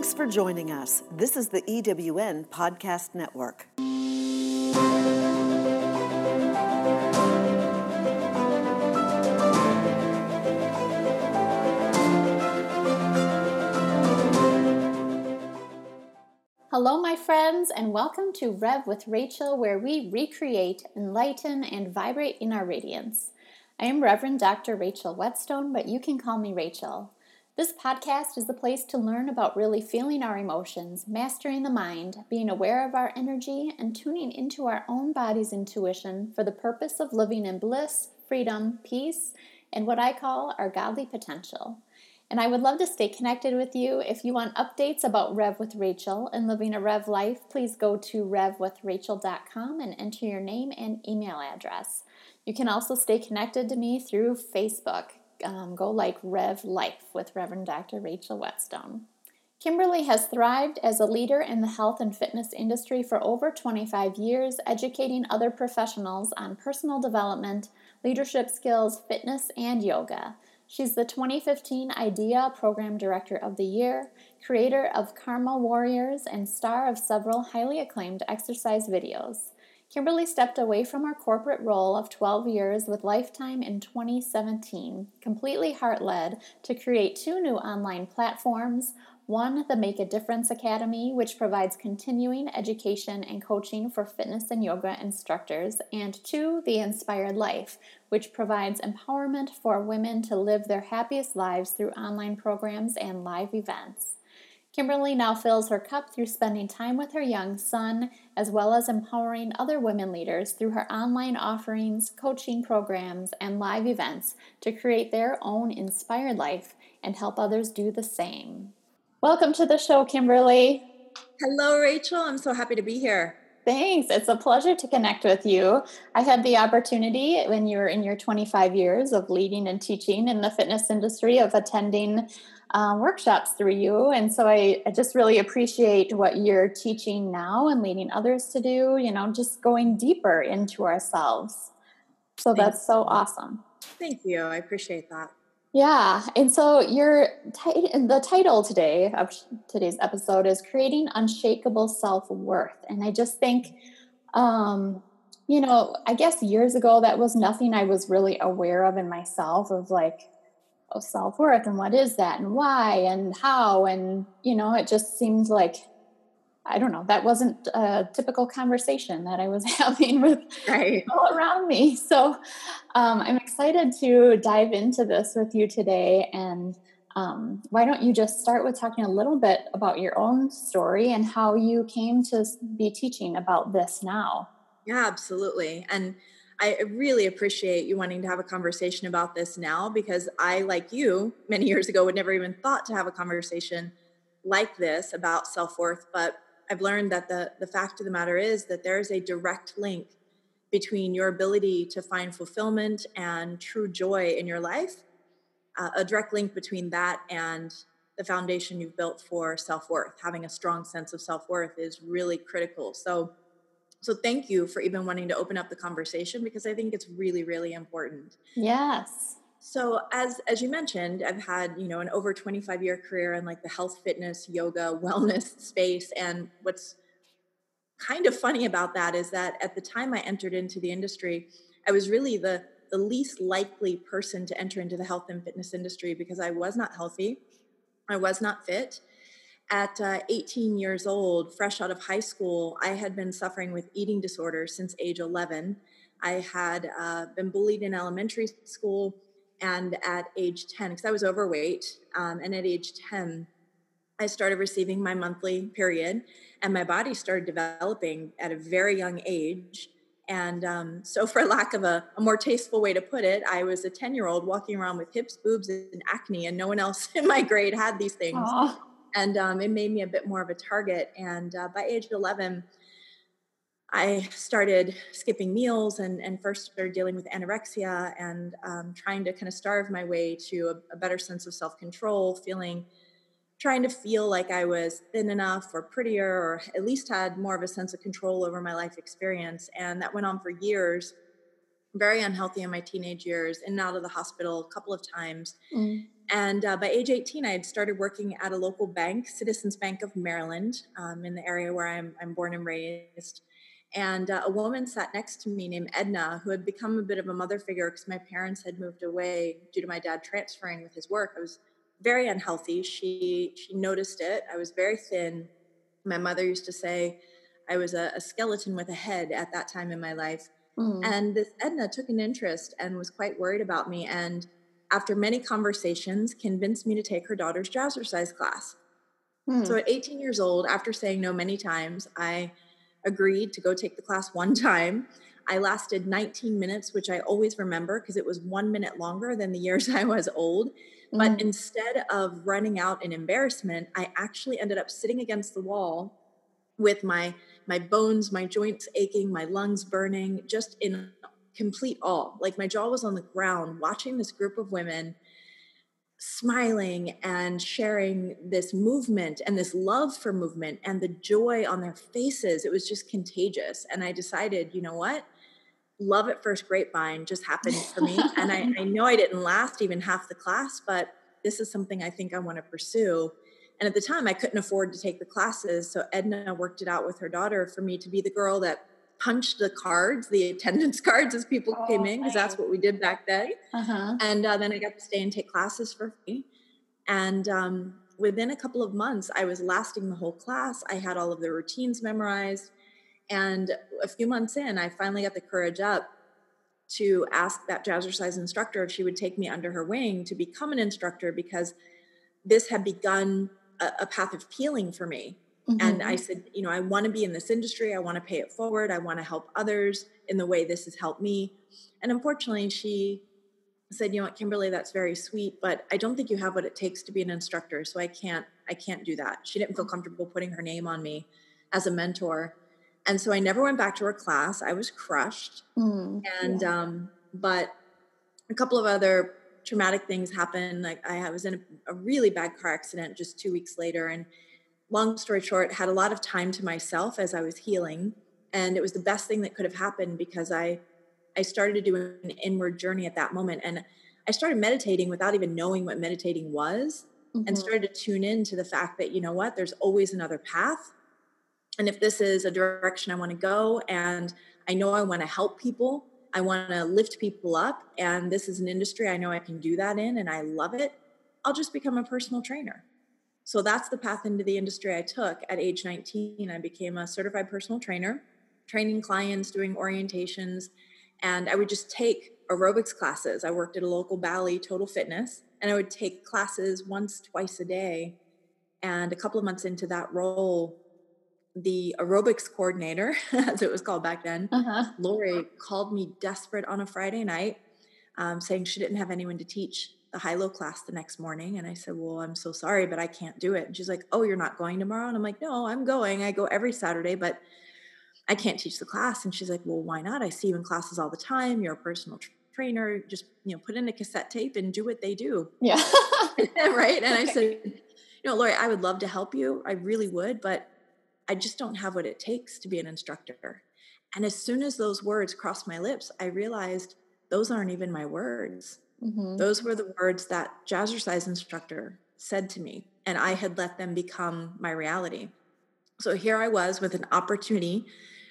Thanks for joining us. This is the EWN Podcast Network. Hello, my friends, and welcome to Rev with Rachel, where we recreate, enlighten, and vibrate in our radiance. I am Reverend Dr. Rachel Wetzsteon, but you can call me Rachel. This podcast is the place to learn about really feeling our emotions, mastering the mind, being aware of our energy, and tuning into our own body's intuition for the purpose of living in bliss, freedom, peace, and what I call our godly potential. And I would love to stay connected with you. If you want updates about Rev with Rachel and living a Rev life, please go to revwithrachel.com and enter your name and email address. You can also stay connected to me through Facebook. Um, go like Rev Life with Reverend Dr. Rachel Wetzsteon. Kimberly has thrived as a leader in the health and fitness industry for over 25 years, educating other professionals on personal development, leadership skills, fitness, and yoga. She's the 2015 IDEA Program Director of the Year, creator of Karma Warriors, and star of several highly acclaimed exercise videos. Kimberly stepped away from her corporate role of 12 years with Life Time in 2017, completely heart led, to create two new online platforms one, the Make a Difference Academy, which provides continuing education and coaching for fitness and yoga instructors, and two, The Inspired Life, which provides empowerment for women to live their happiest lives through online programs and live events. Kimberly now fills her cup through spending time with her young son, as well as empowering other women leaders through her online offerings, coaching programs, and live events to create their own inspired life and help others do the same. Welcome to the show, Kimberly. Hello, Rachel. I'm so happy to be here. Thanks. It's a pleasure to connect with you. I had the opportunity when you were in your 25 years of leading and teaching in the fitness industry of attending uh, workshops through you. And so I, I, just really appreciate what you're teaching now and leading others to do, you know, just going deeper into ourselves. So Thanks. that's so awesome. Thank you. I appreciate that. Yeah, and so your t- the title today of today's episode is creating unshakable self worth, and I just think, um, you know, I guess years ago that was nothing I was really aware of in myself of like, oh, self worth and what is that and why and how and you know, it just seemed like I don't know, that wasn't a typical conversation that I was having with right. people around me. So um, I'm excited to dive into this with you today. And um, why don't you just start with talking a little bit about your own story and how you came to be teaching about this now? Yeah, absolutely. And I really appreciate you wanting to have a conversation about this now because I, like you, many years ago would never even thought to have a conversation like this about self worth. But I've learned that the, the fact of the matter is that there is a direct link between your ability to find fulfillment and true joy in your life, uh, a direct link between that and the foundation you've built for self-worth. Having a strong sense of self-worth is really critical. So so thank you for even wanting to open up the conversation because I think it's really really important. Yes. So as as you mentioned, I've had, you know, an over 25 year career in like the health, fitness, yoga, wellness space and what's kind of funny about that is that at the time I entered into the industry, I was really the the least likely person to enter into the health and fitness industry because I was not healthy. I was not fit. At uh, 18 years old, fresh out of high school, I had been suffering with eating disorders since age 11. I had uh, been bullied in elementary school and at age 10, because I was overweight, um, and at age 10, I started receiving my monthly period, and my body started developing at a very young age. And um, so, for lack of a, a, more tasteful way to put it, I was a 10 year old walking around with hips, boobs, and acne, and no one else in my grade had these things. Aww. And um, it made me a bit more of a target. And uh, by age 11, I started skipping meals and, and first started dealing with anorexia and um, trying to kind of starve my way to a, a better sense of self control, feeling, trying to feel like I was thin enough or prettier or at least had more of a sense of control over my life experience. And that went on for years. Very unhealthy in my teenage years, in and out of the hospital a couple of times. Mm. And uh, by age 18, I had started working at a local bank, Citizens Bank of Maryland, um, in the area where I'm, I'm born and raised. And uh, a woman sat next to me named Edna, who had become a bit of a mother figure because my parents had moved away due to my dad transferring with his work. I was very unhealthy. She she noticed it. I was very thin. My mother used to say I was a, a skeleton with a head at that time in my life. Mm-hmm. And this Edna took an interest and was quite worried about me. And after many conversations, convinced me to take her daughter's jazzercise class. Mm-hmm. So at 18 years old, after saying no many times, I agreed to go take the class one time. I lasted 19 minutes, which I always remember because it was one minute longer than the years I was old. But mm. instead of running out in embarrassment, I actually ended up sitting against the wall with my my bones, my joints aching, my lungs burning, just in complete awe. Like my jaw was on the ground watching this group of women smiling and sharing this movement and this love for movement and the joy on their faces. It was just contagious. And I decided, you know what? love at first grapevine just happened for me. and I, I know I didn't last even half the class, but this is something I think I want to pursue. And at the time, I couldn't afford to take the classes. So Edna worked it out with her daughter for me to be the girl that punched the cards, the attendance cards as people oh, came in, because that's what we did back then. Uh-huh. And uh, then I got to stay and take classes for free. And um, within a couple of months, I was lasting the whole class. I had all of the routines memorized. And a few months in, I finally got the courage up to ask that jazzercise instructor if she would take me under her wing to become an instructor because this had begun a, a path of healing for me. Mm-hmm. And I said, you know, I want to be in this industry. I want to pay it forward. I want to help others in the way this has helped me. And unfortunately, she said, you know what, Kimberly, that's very sweet, but I don't think you have what it takes to be an instructor. So I can't, I can't do that. She didn't feel comfortable putting her name on me as a mentor and so I never went back to her class. I was crushed. Mm, and yeah. um, but a couple of other traumatic things happen. Like I was in a, a, really bad car accident just two weeks later, and long story short, had a lot of time to myself as I was healing, and it was the best thing that could have happened because I I started to do an inward journey at that moment, and I started meditating without even knowing what meditating was. Mm-hmm. And started to tune in to the fact that, you know what, there's always another path and if this is a direction I want to go and I know I want to help people, I want to lift people up, and this is an industry I know I can do that in and I love it, I'll just become a personal trainer. So that's the path into the industry I took at age 19. I became a certified personal trainer, training clients, doing orientations, and I would just take aerobics classes. I worked at a local Bally Total Fitness, and I would take classes once, twice a day. And a couple of months into that role, the aerobics coordinator, as it was called back then, uh-huh. Lori, called me desperate on a Friday night, um, saying she didn't have anyone to teach the high low class the next morning. And I said, Well, I'm so sorry, but I can't do it. And she's like, Oh, you're not going tomorrow? And I'm like, No, I'm going. I go every Saturday, but I can't teach the class. And she's like, Well, why not? I see you in classes all the time. You're a personal trainer. Just, you know, put in a cassette tape and do what they do. Yeah. right. And I said, You know, Lori, I would love to help you. I really would, but I just don't have what it takes to be an instructor. And as soon as those words crossed my lips, I realized those aren't even my words. Mm-hmm. Those were the words that jazzercise instructor said to me, and I had let them become my reality. So here I was with an opportunity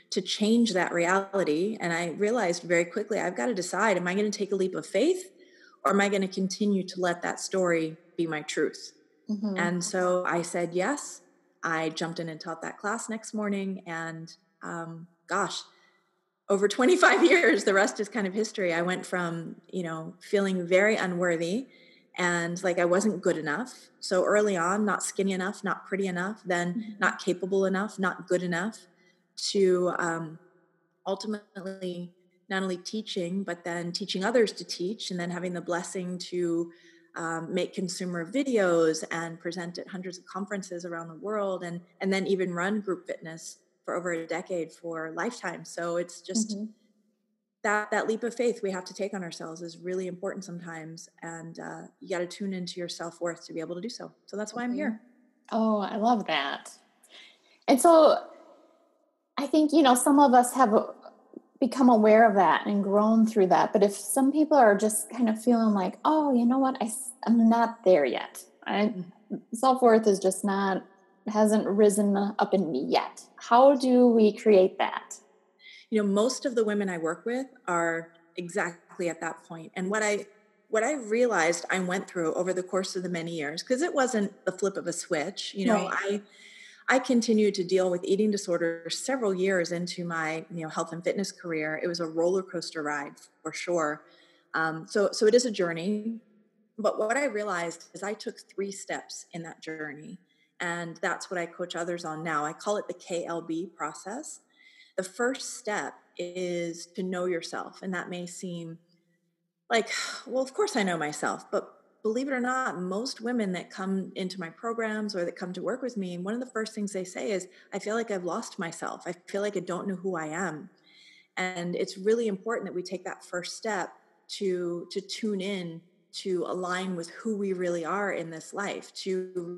to change that reality. And I realized very quickly I've got to decide am I going to take a leap of faith or am I going to continue to let that story be my truth? Mm-hmm. And so I said yes. I jumped in and taught that class next morning. And um, gosh, over 25 years, the rest is kind of history. I went from, you know, feeling very unworthy and like I wasn't good enough. So early on, not skinny enough, not pretty enough, then mm-hmm. not capable enough, not good enough to um, ultimately not only teaching, but then teaching others to teach and then having the blessing to um, make consumer videos and present at hundreds of conferences around the world and and then even run group fitness for over a decade for Life Time. So it's just mm-hmm. that that leap of faith we have to take on ourselves is really important sometimes and uh, you got to tune into your self-worth to be able to do so. So that's why i'm here. Oh i love that. And so i think you know some of us have become aware of that and grown through that. But if some people are just kind of feeling like, oh, you know what, I, I'm not there yet. Mm. Self worth is just not, hasn't risen up in me yet. How do we create that? You know, most of the women I work with are exactly at that point. And what I what I realized I went through over the course of the many years, because it wasn't the flip of a switch, you know, right. I I continued to deal with eating disorders several years into my you know health and fitness career. It was a roller coaster ride for sure. Um, so so it is a journey. But what I realized is I took three steps in that journey, and that's what I coach others on now. I call it the KLB process. The first step is to know yourself, and that may seem like, well, of course I know myself, but believe it or not, most women that come into my programs or that come to work with me, one of the first things they say is, I feel like I've lost myself. I feel like I don't know who I am. And it's really important that we take that first step to to tune in to align with who we really are in this life, to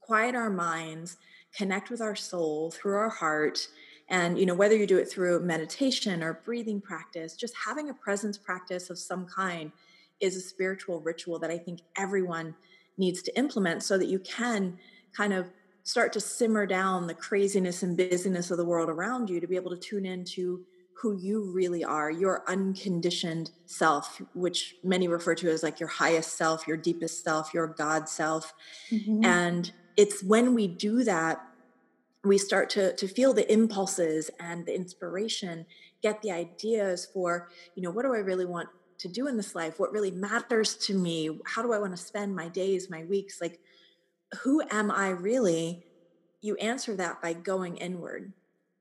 quiet our minds, connect with our soul through our heart. And you know, whether you do it through meditation or breathing practice, just having a presence practice of some kind is a spiritual ritual that I think everyone needs to implement so that you can kind of start to simmer down the craziness and busyness of the world around you to be able to tune into who you really are, your unconditioned self, which many refer to as like your highest self, your deepest self, your God self. Mm-hmm. And it's when we do that, we start to, to feel the impulses and the inspiration, get the ideas for, you know, what do I really want to do in this life what really matters to me how do i want to spend my days my weeks like who am i really? You answer that by going inward.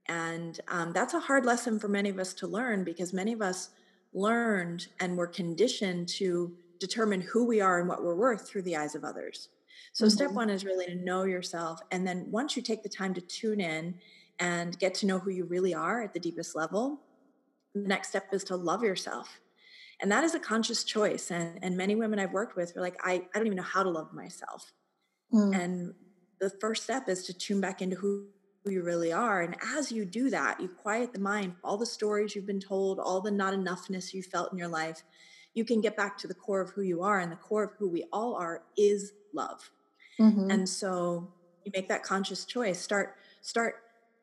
And um, that's a hard lesson for many of us to learn because many of us learned and were conditioned to determine who we are and what we're worth through the eyes of others. So mm-hmm. step one is really to know yourself and then once you take the time to tune in and get to know who you really are at the deepest level the next step is to love yourself and that is a conscious choice and and many women i've worked with are like i, I don't even know how to love myself mm. and the first step is to tune back into who, who you really are and as you do that you quiet the mind all the stories you've been told all the not enoughness you felt in your life you can get back to the core of who you are and the core of who we all are is love mm-hmm. and so you make that conscious choice start start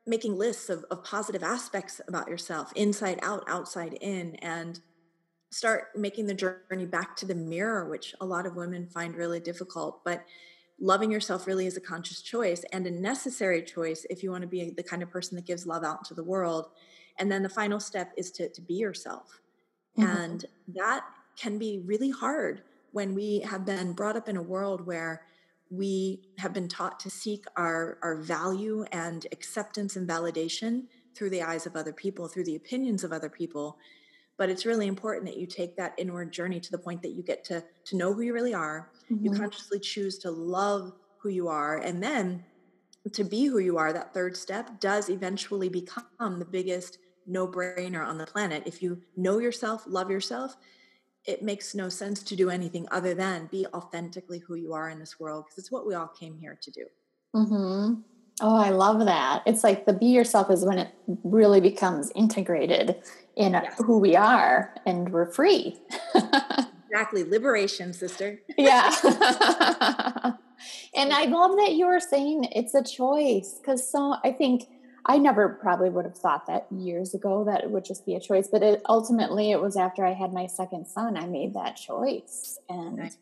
making lists of, of positive aspects about yourself inside out outside in and start making the journey back to the mirror, which a lot of women find really difficult. But loving yourself really is a conscious choice and a necessary choice if you want to be the kind of person that gives love out to the world. And then the final step is to, to be yourself. Mm-hmm. And that can be really hard when we have been brought up in a world where we have been taught to seek our, our value and acceptance and validation through the eyes of other people, through the opinions of other people but it's really important that you take that inward journey to the point that you get to to know who you really are mm-hmm. you consciously choose to love who you are and then to be who you are that third step does eventually become the biggest no brainer on the planet if you know yourself love yourself it makes no sense to do anything other than be authentically who you are in this world because it's what we all came here to do mm-hmm. Oh, I love that. It's like the be yourself is when it really becomes integrated in yes. who we are and we're free. exactly. Liberation, sister. yeah. and I love that you were saying it's a choice because so I think I never probably would have thought that years ago that it would just be a choice, but it, ultimately it was after I had my second son I made that choice. And right.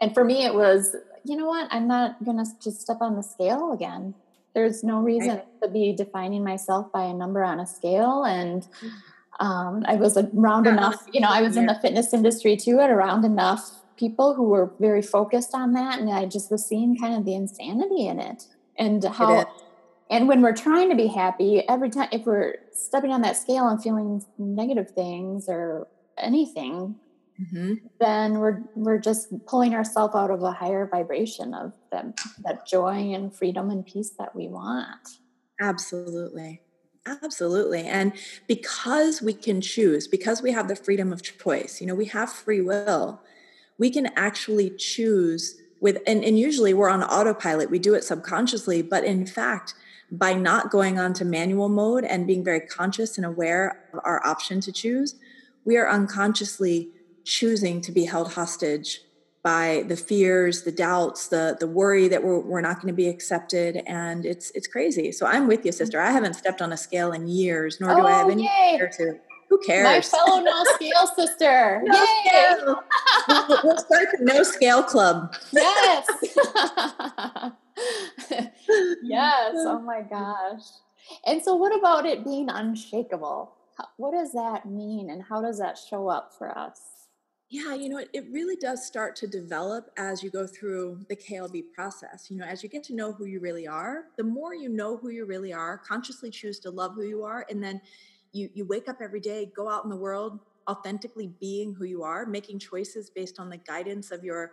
and for me it was, you know what? I'm not going to just step on the scale again there's no reason right. to be defining myself by a number on a scale and mm-hmm. um, i was around enough you know i was in the fitness industry too and around enough people who were very focused on that and i just was seeing kind of the insanity in it and how and when we're trying to be happy every time if we're stepping on that scale and feeling negative things or anything mm-hmm. then we're we're just pulling ourselves out of a higher vibration of that that joy and freedom and peace that we want. Absolutely. Absolutely. And because we can choose, because we have the freedom of choice, you know, we have free will, we can actually choose with, and, and usually we're on autopilot, we do it subconsciously, but in fact, by not going on to manual mode and being very conscious and aware of our option to choose, we are unconsciously choosing to be held hostage by the fears, the doubts, the the worry that we're, we're not going to be accepted, and it's it's crazy. So I'm with you, mm-hmm. sister. I haven't stepped on a scale in years, nor do oh, I have any yay. to. Who cares? My fellow no scale sister. no Yay! scale. we'll, we'll start the no scale club. Yes. yes. Oh my gosh. And so, what about it being unshakable? What does that mean, and how does that show up for us? Yeah, you know, it, it really does start to develop as you go through the KLB process. You know, as you get to know who you really are, the more you know who you really are, consciously choose to love who you are, and then you you wake up every day, go out in the world, authentically being who you are, making choices based on the guidance of your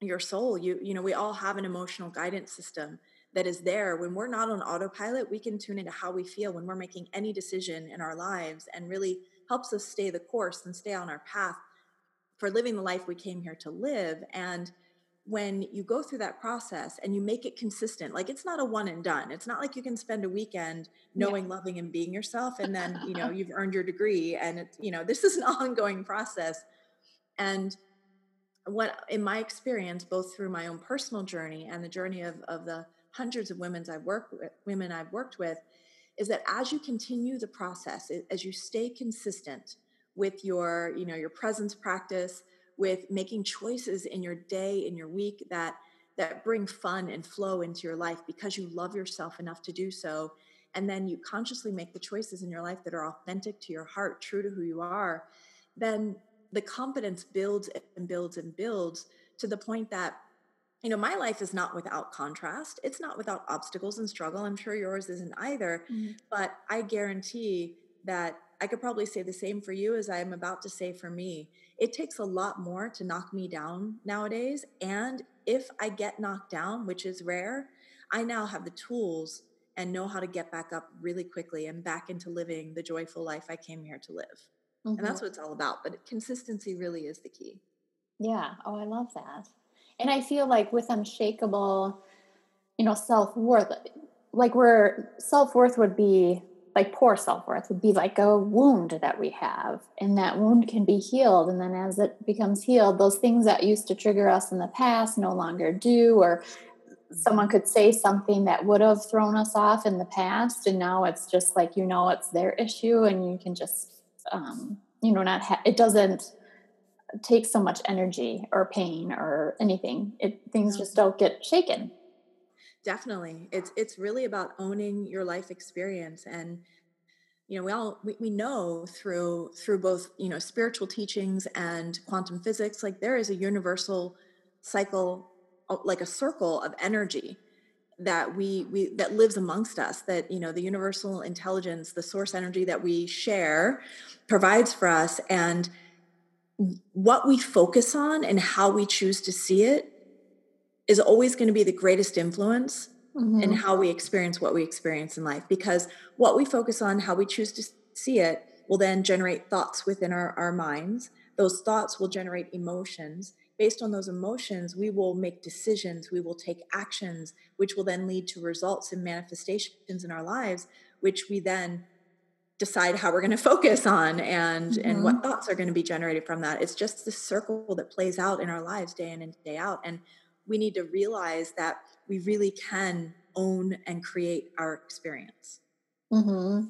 your soul. You you know, we all have an emotional guidance system that is there. When we're not on autopilot, we can tune into how we feel when we're making any decision in our lives and really helps us stay the course and stay on our path for living the life we came here to live. And when you go through that process and you make it consistent, like it's not a one and done. It's not like you can spend a weekend knowing, yeah. loving, and being yourself, and then you know you've earned your degree. And it's you know this is an ongoing process. And what, in my experience, both through my own personal journey and the journey of of the hundreds of women I've worked with, women I've worked with, is that as you continue the process, as you stay consistent with your you know your presence practice with making choices in your day in your week that that bring fun and flow into your life because you love yourself enough to do so. And then you consciously make the choices in your life that are authentic to your heart true to who you are then the confidence builds and builds and builds to the point that you know my life is not without contrast. It's not without obstacles and struggle. I'm sure yours isn't either. Mm-hmm. but i guarantee that I could probably say the same for you as I am about to say for me. It takes a lot more to knock me down nowadays. And if I get knocked down, which is rare, I now have the tools and know how to get back up really quickly and back into living the joyful life I came here to live. Mm-hmm. And that's what it's all about. But consistency really is the key. Yeah. Oh, I love that. And I feel like with unshakable, you know, self worth, like where self worth would be like poor self-worth would be like a wound that we have and that wound can be healed and then as it becomes healed those things that used to trigger us in the past no longer do or someone could say something that would have thrown us off in the past and now it's just like you know it's their issue and you can just um, you know not ha- it doesn't take so much energy or pain or anything. It things just don't get shaken definitely. It's it's really about owning your life experience and you know we all we, we know through through both you know spiritual teachings and quantum physics like there is a universal cycle uh, like a circle of energy that we we that lives amongst us that you know the universal intelligence the source energy that we share provides for us and what we focus on and how we choose to see it is always going to be the greatest influence mm-hmm. in how we experience what we experience in life because what we focus on how we choose to see it will then generate thoughts within our, our minds those thoughts will generate emotions based on those emotions we will make decisions we will take actions which will then lead to results and manifestations in our lives which we then decide how we're going to focus on and mm-hmm. and what mm-hmm. thoughts are going to be generated from that it's just this circle that plays out in our lives day in and day out and we need to realize that we really can own and create our experience. Mm-hmm.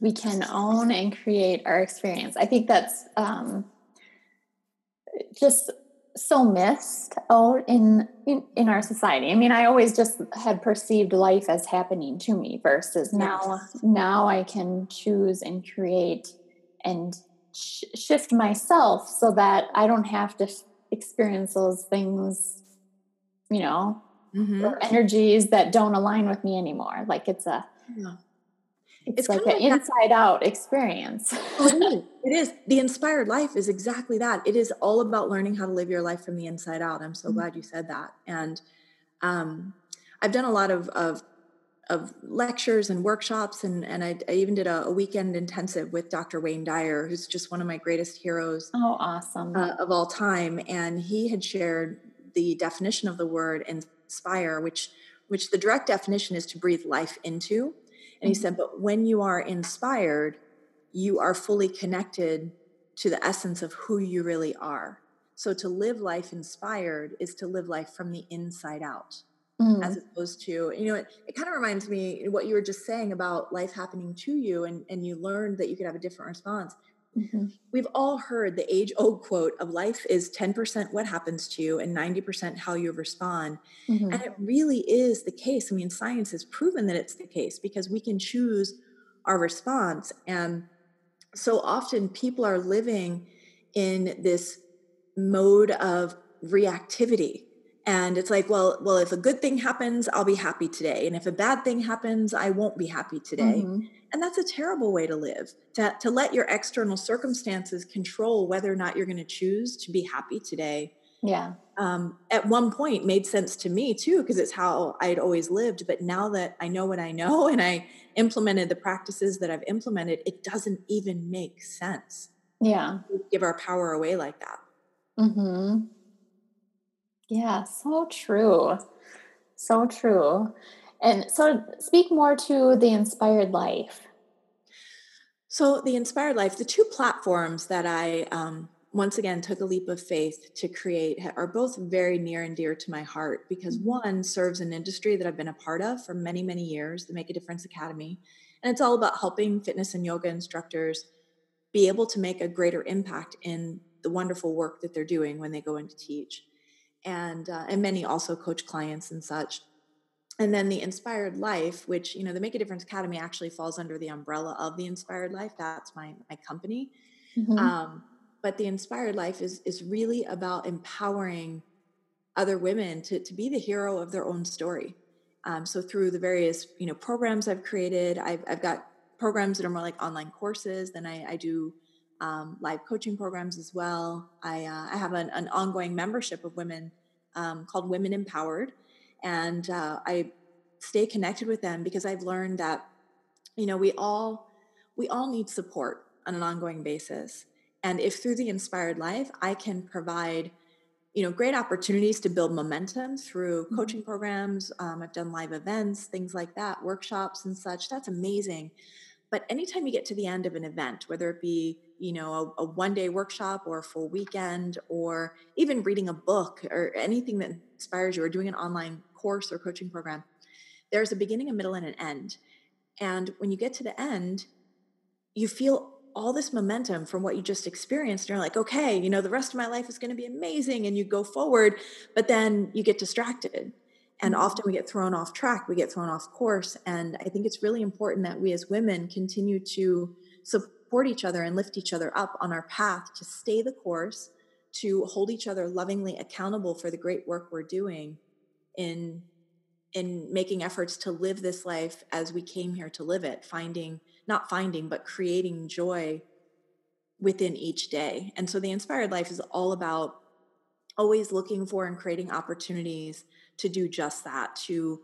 We can own and create our experience. I think that's um, just so missed out in, in, in our society. I mean, I always just had perceived life as happening to me versus yes. now now I can choose and create and sh- shift myself so that I don't have to experience those things, you know, mm-hmm. or energies that don't align with me anymore. Like it's a, yeah. it's, it's, like an like inside that. out experience. Oh, it, is. it is. The inspired life is exactly that. It is all about learning how to live your life from the inside out. I'm so mm-hmm. glad you said that. And um, I've done a lot of, of of lectures and workshops and and I, I even did a, a, weekend intensive with Dr. Wayne Dyer who's just one of my greatest heroes oh awesome uh, of all time and he had shared the definition of the word inspire which which the direct definition is to breathe life into. And he mm-hmm. said, but when you are inspired, you are fully connected to the essence of who you really are. So to live life inspired is to live life from the inside out. Mm. As opposed to, you know, it, it kind of reminds me what you were just saying about life happening to you and, and you learned that you could have a different response. Mm-hmm. We've all heard the age old quote of life is 10% what happens to you and 90% how you respond. Mm-hmm. And it really is the case. I mean, science has proven that it's the case because we can choose our response. And so often people are living in this mode of reactivity and it's like well well if a good thing happens i'll be happy today. And if a bad thing happens i won't be happy today. Mm-hmm. and that's a terrible way to live to, to let your external circumstances control whether or not you're going to choose to be happy today. Yeah. Um, at one point made sense to me too because it's how i'd always lived. But now that i know what i know and i implemented the practices that i've implemented it doesn't even make sense yeah. give our power away like that. Mm-hmm yeah, so true. So true. And so speak more to the inspired life. So, the inspired life, the two platforms that I um, once again took a leap of faith to create are both very near and dear to my heart because mm-hmm. one serves an industry that I've been a part of for many, many years, the Make a Difference Academy. And it's all about helping fitness and yoga instructors be able to make a greater impact in the wonderful work that they're doing when they go in to teach and uh, and many also coach clients and such. And then the inspired life which you know the make a difference academy actually falls under the umbrella of the inspired life. That's my my company. Mm-hmm. um, but the inspired life is is really about empowering other women to, to be the hero of their own story. Um, so through the various you know programs i've created i've, I've got programs that are more like online courses then i, I do um, live coaching programs as well. I, uh, I have an, an, ongoing membership of women um, called Women Empowered, and uh, I stay connected with them because I've learned that you know we all we all need support on an ongoing basis. And if through the inspired life, I can provide you know great opportunities to build momentum through mm-hmm. coaching programs um, i've done live events things like that workshops and such that's amazing but anytime you get to the end of an event whether it be you know a, a one day workshop or a full weekend or even reading a book or anything that inspires you or doing an online course or coaching program there's a beginning a middle and an end and when you get to the end you feel all this momentum from what you just experienced. And you're like, okay, you know, the rest of my life is going to be amazing. And you go forward, but then you get distracted and mm-hmm. often we get thrown off track we get thrown off course and i think it's really important that we as women continue to support each other and lift each other up on our path to stay the course to hold each other lovingly accountable for the great work we're doing in in making efforts to live this life as we came here to live it finding not finding but creating joy within each day and so the inspired life is all about always looking for and creating opportunities to do just that to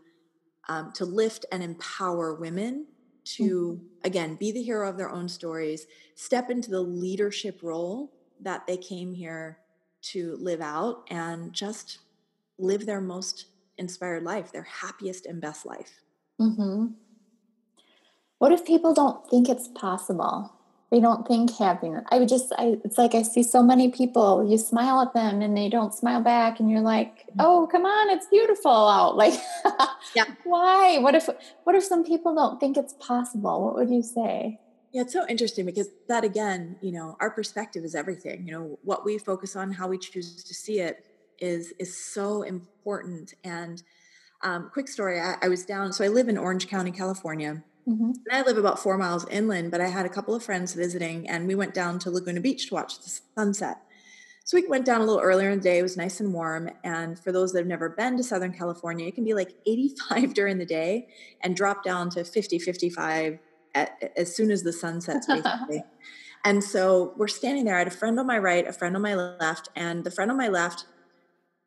um, to lift and empower women to mm-hmm. again be the hero of their own stories step into the leadership role that they came here to live out and just live their most inspired life their happiest and best life mm-hmm. what if people don't think it's possible they don't think happiness. I would just, I, it's like I see so many people, you smile at them and they don't smile back, and you're like, mm-hmm. oh, come on, it's beautiful out. Like, yeah. why? What if, what if some people don't think it's possible? What would you say? Yeah, it's so interesting because that again, you know, our perspective is everything. You know, what we focus on, how we choose to see it is is so important. And um, quick story, I, I was down, so I live in Orange County, California Mm-hmm. And I live about four miles inland, but I had a couple of friends visiting, and we went down to Laguna Beach to watch the sunset. So we went down a little earlier in the day. It was nice and warm. And for those that have never been to Southern California, it can be like 85 during the day and drop down to 50, 55 at, as soon as the sun sets, basically. and so we're standing there. I had a friend on my right, a friend on my left, and the friend on my left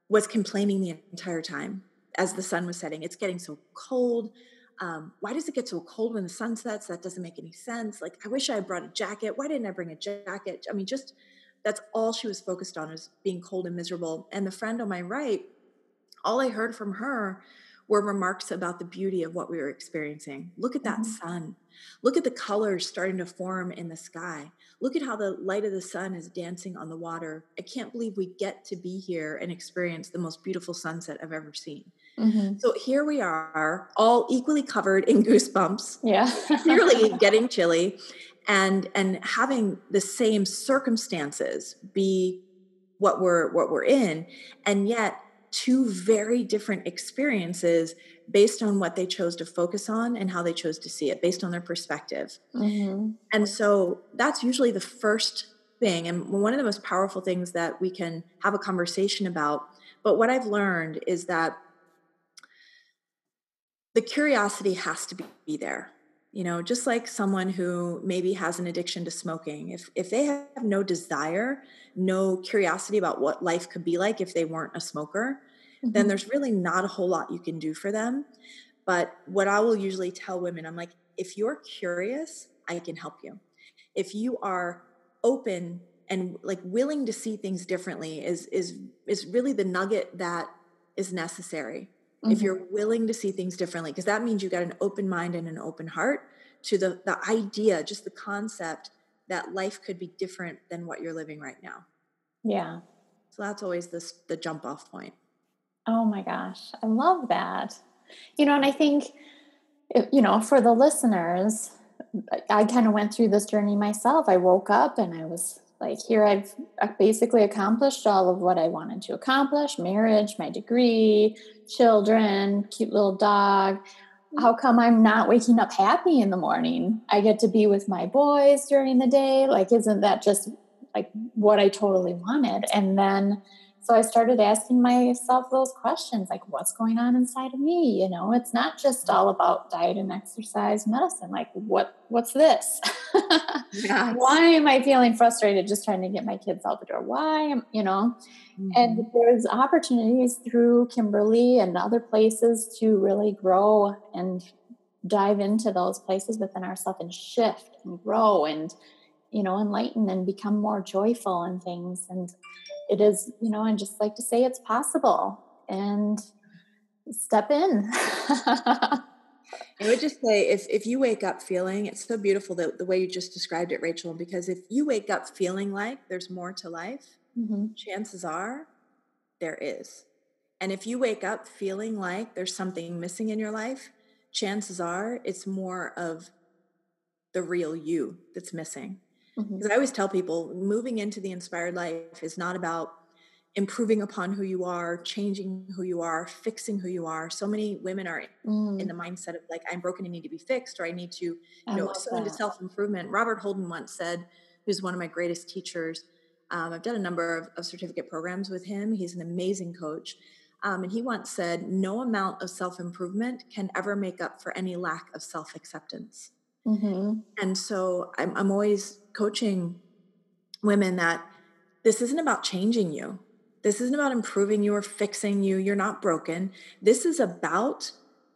was complaining the entire time as the sun was setting. It's getting so cold um, why does it get so cold when the sun sets? That doesn't make any sense. Like, I wish I had brought a jacket. Why didn't I bring a jacket? I mean, just that's all she was focused on was being cold and miserable. And the friend on my right, all I heard from her were remarks about the beauty of what we were experiencing. Look at that mm-hmm. sun. Look at the colors starting to form in the sky. Look at how the light of the sun is dancing on the water. I can't believe we get to be here and experience the most beautiful sunset I've ever seen. Mm-hmm. So here we are, all equally covered in goosebumps. Yeah. clearly getting chilly and and having the same circumstances be what we're what we're in and yet two very different experiences based on what they chose to focus on and how they chose to see it based on their perspective mm-hmm. and so that's usually the first thing and one of the most powerful things that we can have a conversation about but what i've learned is that the curiosity has to be there. You know just like someone who maybe has an addiction to smoking if if they have no desire no curiosity about what life could be like if they weren't a smoker mm-hmm. then there's really not a whole lot you can do for them. But what i will usually tell women i'm like if you're curious i can help you. If you are open and like willing to see things differently is is is really the nugget that is necessary mm-hmm. if you're willing to see things differently because that means you got an open mind and an open heart to the the idea just the concept that life could be different than what you're living right now. Yeah. So that's always this the jump off point. Oh my gosh i love that. You know and i think you know for the listeners i kind of went through this journey myself. I woke up and i was like here i've basically accomplished all of what i wanted to accomplish marriage my degree children cute little dog. How come i'm not waking up happy in the morning? I get to be with my boys during the day. Like isn't that just like what i totally wanted? And then so I started asking myself those questions like, what's going on inside of me? You know, it's not just all about diet and exercise medicine. Like, what what's this? yes. Why am I feeling frustrated just trying to get my kids out the door? Why am you know? Mm-hmm. And there's opportunities through Kimberly and other places to really grow and dive into those places within ourselves and shift and grow and you know enlighten and become more joyful and things and it is, you know, and just like to say it's possible and step in. I would just say if if you wake up feeling it's so beautiful the, the way you just described it, Rachel, because if you wake up feeling like there's more to life, mm-hmm. chances are there is. And if you wake up feeling like there's something missing in your life, chances are it's more of the real you that's missing. Because mm-hmm. I always tell people moving into the inspired life is not about improving upon who you are, changing who you are, fixing who you are. So many women are mm. in the mindset of like, I'm broken and need to be fixed, or I need to, you I know, so into self improvement. Robert Holden once said, who's one of my greatest teachers. Um, I've done a number of, of, certificate programs with him. He's an amazing coach. Um, and he once said, No amount of self improvement can ever make up for any lack of self acceptance. Mm-hmm. And so I'm, I'm always coaching women that this isn't about changing you. This isn't about improving you or fixing you. You're not broken. This is about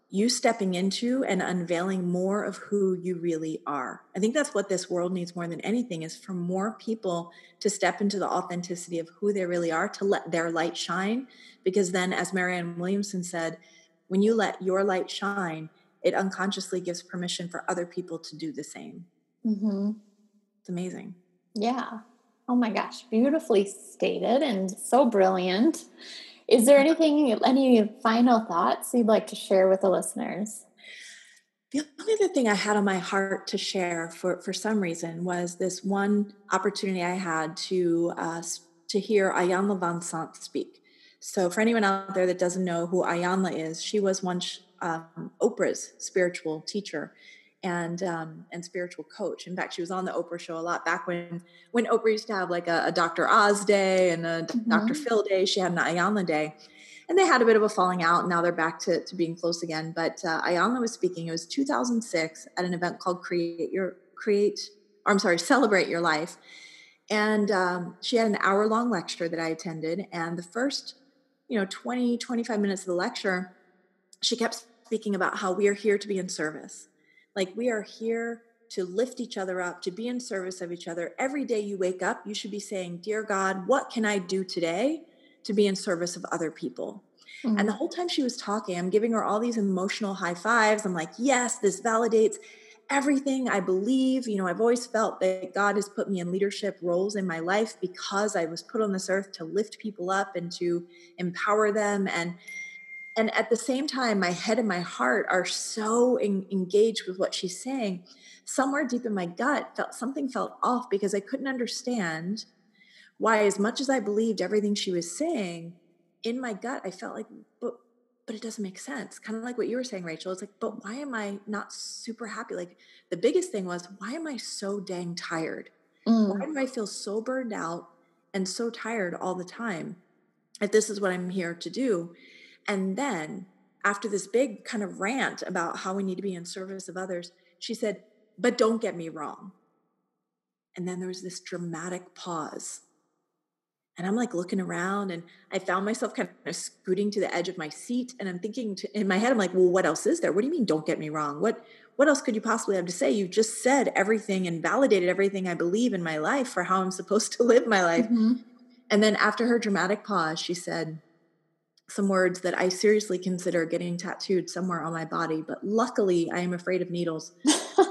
you stepping into and unveiling more of who you really are. I think that's what this world needs more than anything is for more people to step into the authenticity of who they really are, to let their light shine. Because then, as Marianne Williamson said, when you let your light shine, it unconsciously gives permission for other people to do the same. Mm-hmm. It's amazing. Yeah. Oh my gosh, beautifully stated and so brilliant. Is there anything, any final thoughts you'd like to share with the listeners? The only other thing I had on my heart to share for, for some reason was this one opportunity I had to uh, to hear Iyanla Vanzant speak. So, for anyone out there that doesn't know who Iyanla is, she was once um, Oprah's spiritual teacher and um, and spiritual coach. In fact, she was on the Oprah show a lot back when when Oprah used to have like a, a Dr. Oz day and a mm-hmm. Dr. Phil day. She had an Iyanla day, and they had a bit of a falling out. And now they're back to, to being close again. But uh, was speaking. It was 2006 at an event called Create Your Create. Or I'm sorry, Celebrate Your Life. And um, she had an hour long lecture that I attended. And the first, you know, 20, 25 minutes of the lecture, she kept speaking about how we are here to be in service like we are here to lift each other up, to be in service of each other. Every day you wake up, you should be saying, Dear God, what can I do today to be in service of other people? Mm-hmm. And the whole time she was talking, I'm giving her all these emotional high fives. I'm like, yes, this validates everything I believe. You know, I've always felt that God has put me in leadership roles in my life because I was put on this earth to lift people up and to empower them. And and at the same time, my head and my heart are so engaged with what she's saying. Somewhere deep in my gut, felt something felt off because I couldn't understand why, as much as I believed everything she was saying, in my gut, I felt like, but but it doesn't make sense. Kind of like what you were saying, Rachel. It's like, but why am I not super happy? Like the biggest thing was, why am I so dang tired? Mm. Why do I feel so burned out and so tired all the time? If this is what I'm here to do. And then after this big kind of rant about how we need to be in service of others, she said, but don't get me wrong. And then there was this dramatic pause. And I'm like looking around and I found myself kind of scooting to the edge of my seat. And I'm thinking to, in my head, I'm like, well, what else is there? What do you mean, don't get me wrong? What, what else could you possibly have to say? You've just said everything and validated everything I believe in my life for how I'm supposed to live my life. Mm-hmm. And then after her dramatic pause, she said some words that I seriously consider getting tattooed somewhere on my body. But luckily, I am afraid of needles.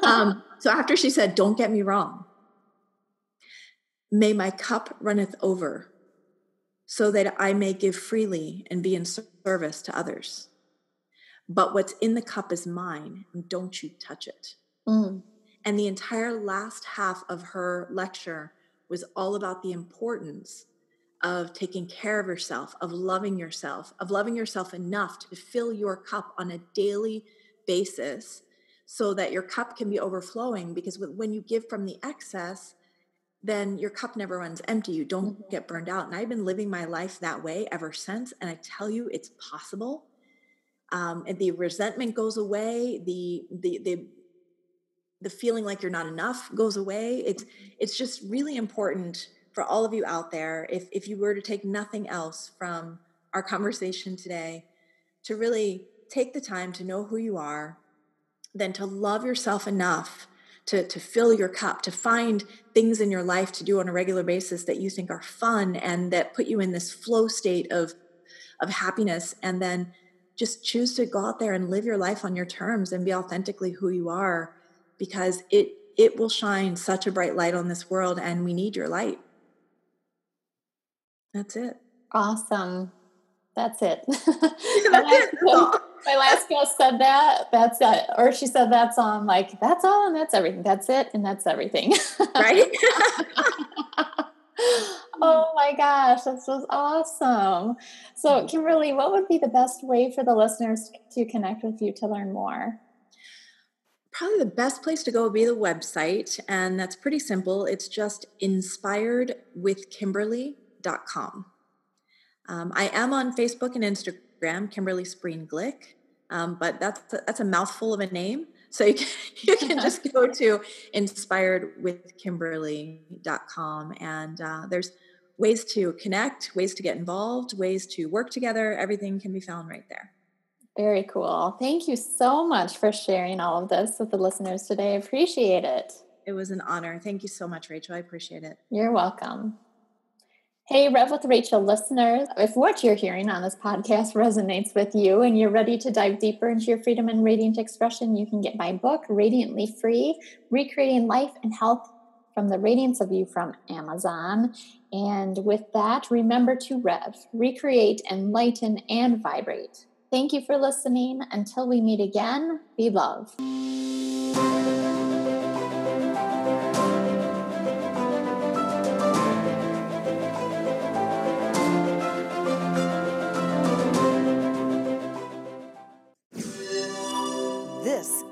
um, so after she said, don't get me wrong, may my cup runneth over so that I may give freely and be in service to others. But what's in the cup is mine, and don't you touch it. Mm. And the entire last half of her lecture was all about the importance of taking care of yourself, of loving yourself, of loving yourself enough to fill your cup on a daily basis so that your cup can be overflowing. Because when you give from the excess, then your cup never runs empty. You don't mm-hmm. get burned out. And I've been living my life that way ever since. And I tell you, it's possible. Um, and the resentment goes away. The the the the feeling like you're not enough goes away. It's mm-hmm. it's just really important for all of you out there. If if you were to take nothing else from our conversation today, to really take the time to know who you are, then to love yourself enough to, to fill your cup, to find things in your life to do on a regular basis that you think are fun and that put you in this flow state of, of happiness. And then just choose to go out there and live your life on your terms and be authentically who you are because it it will shine such a bright light on this world and we need your light. That's it. Awesome. That's it. That's it my last guest said that. That's it. Or she said that's on like that's all and that's everything. That's it and that's everything. Right? oh my gosh, this was awesome. So, mm. Kimberly, what would be the best way for the listeners to connect with you to learn more? Probably the best place to go would be the website, and that's pretty simple. It's just inspired inspiredwithkimberly.com. Um, I am on Facebook and Instagram, Kimberly Spreen Glick. Um, but that's a, that's a mouthful of a name. So you can, you can just go to inspiredwithkimberly.com and uh, there's ways to connect, ways to get involved, ways to work together. Everything can be found right there. Very cool. Thank you so much for sharing all of this with the listeners today. I appreciate it. It was an honor. Thank you so much, Rachel. I appreciate it. You're welcome. Hey, Rev with Rachel listeners. If what you're hearing on this podcast resonates with you and you're ready to dive deeper into your freedom and radiant expression, you can get my book, Radiantly Free Recreating Life and Health from the Radiance of You from Amazon. And with that, remember to rev, recreate, enlighten, and vibrate. Thank you for listening. Until we meet again, be love.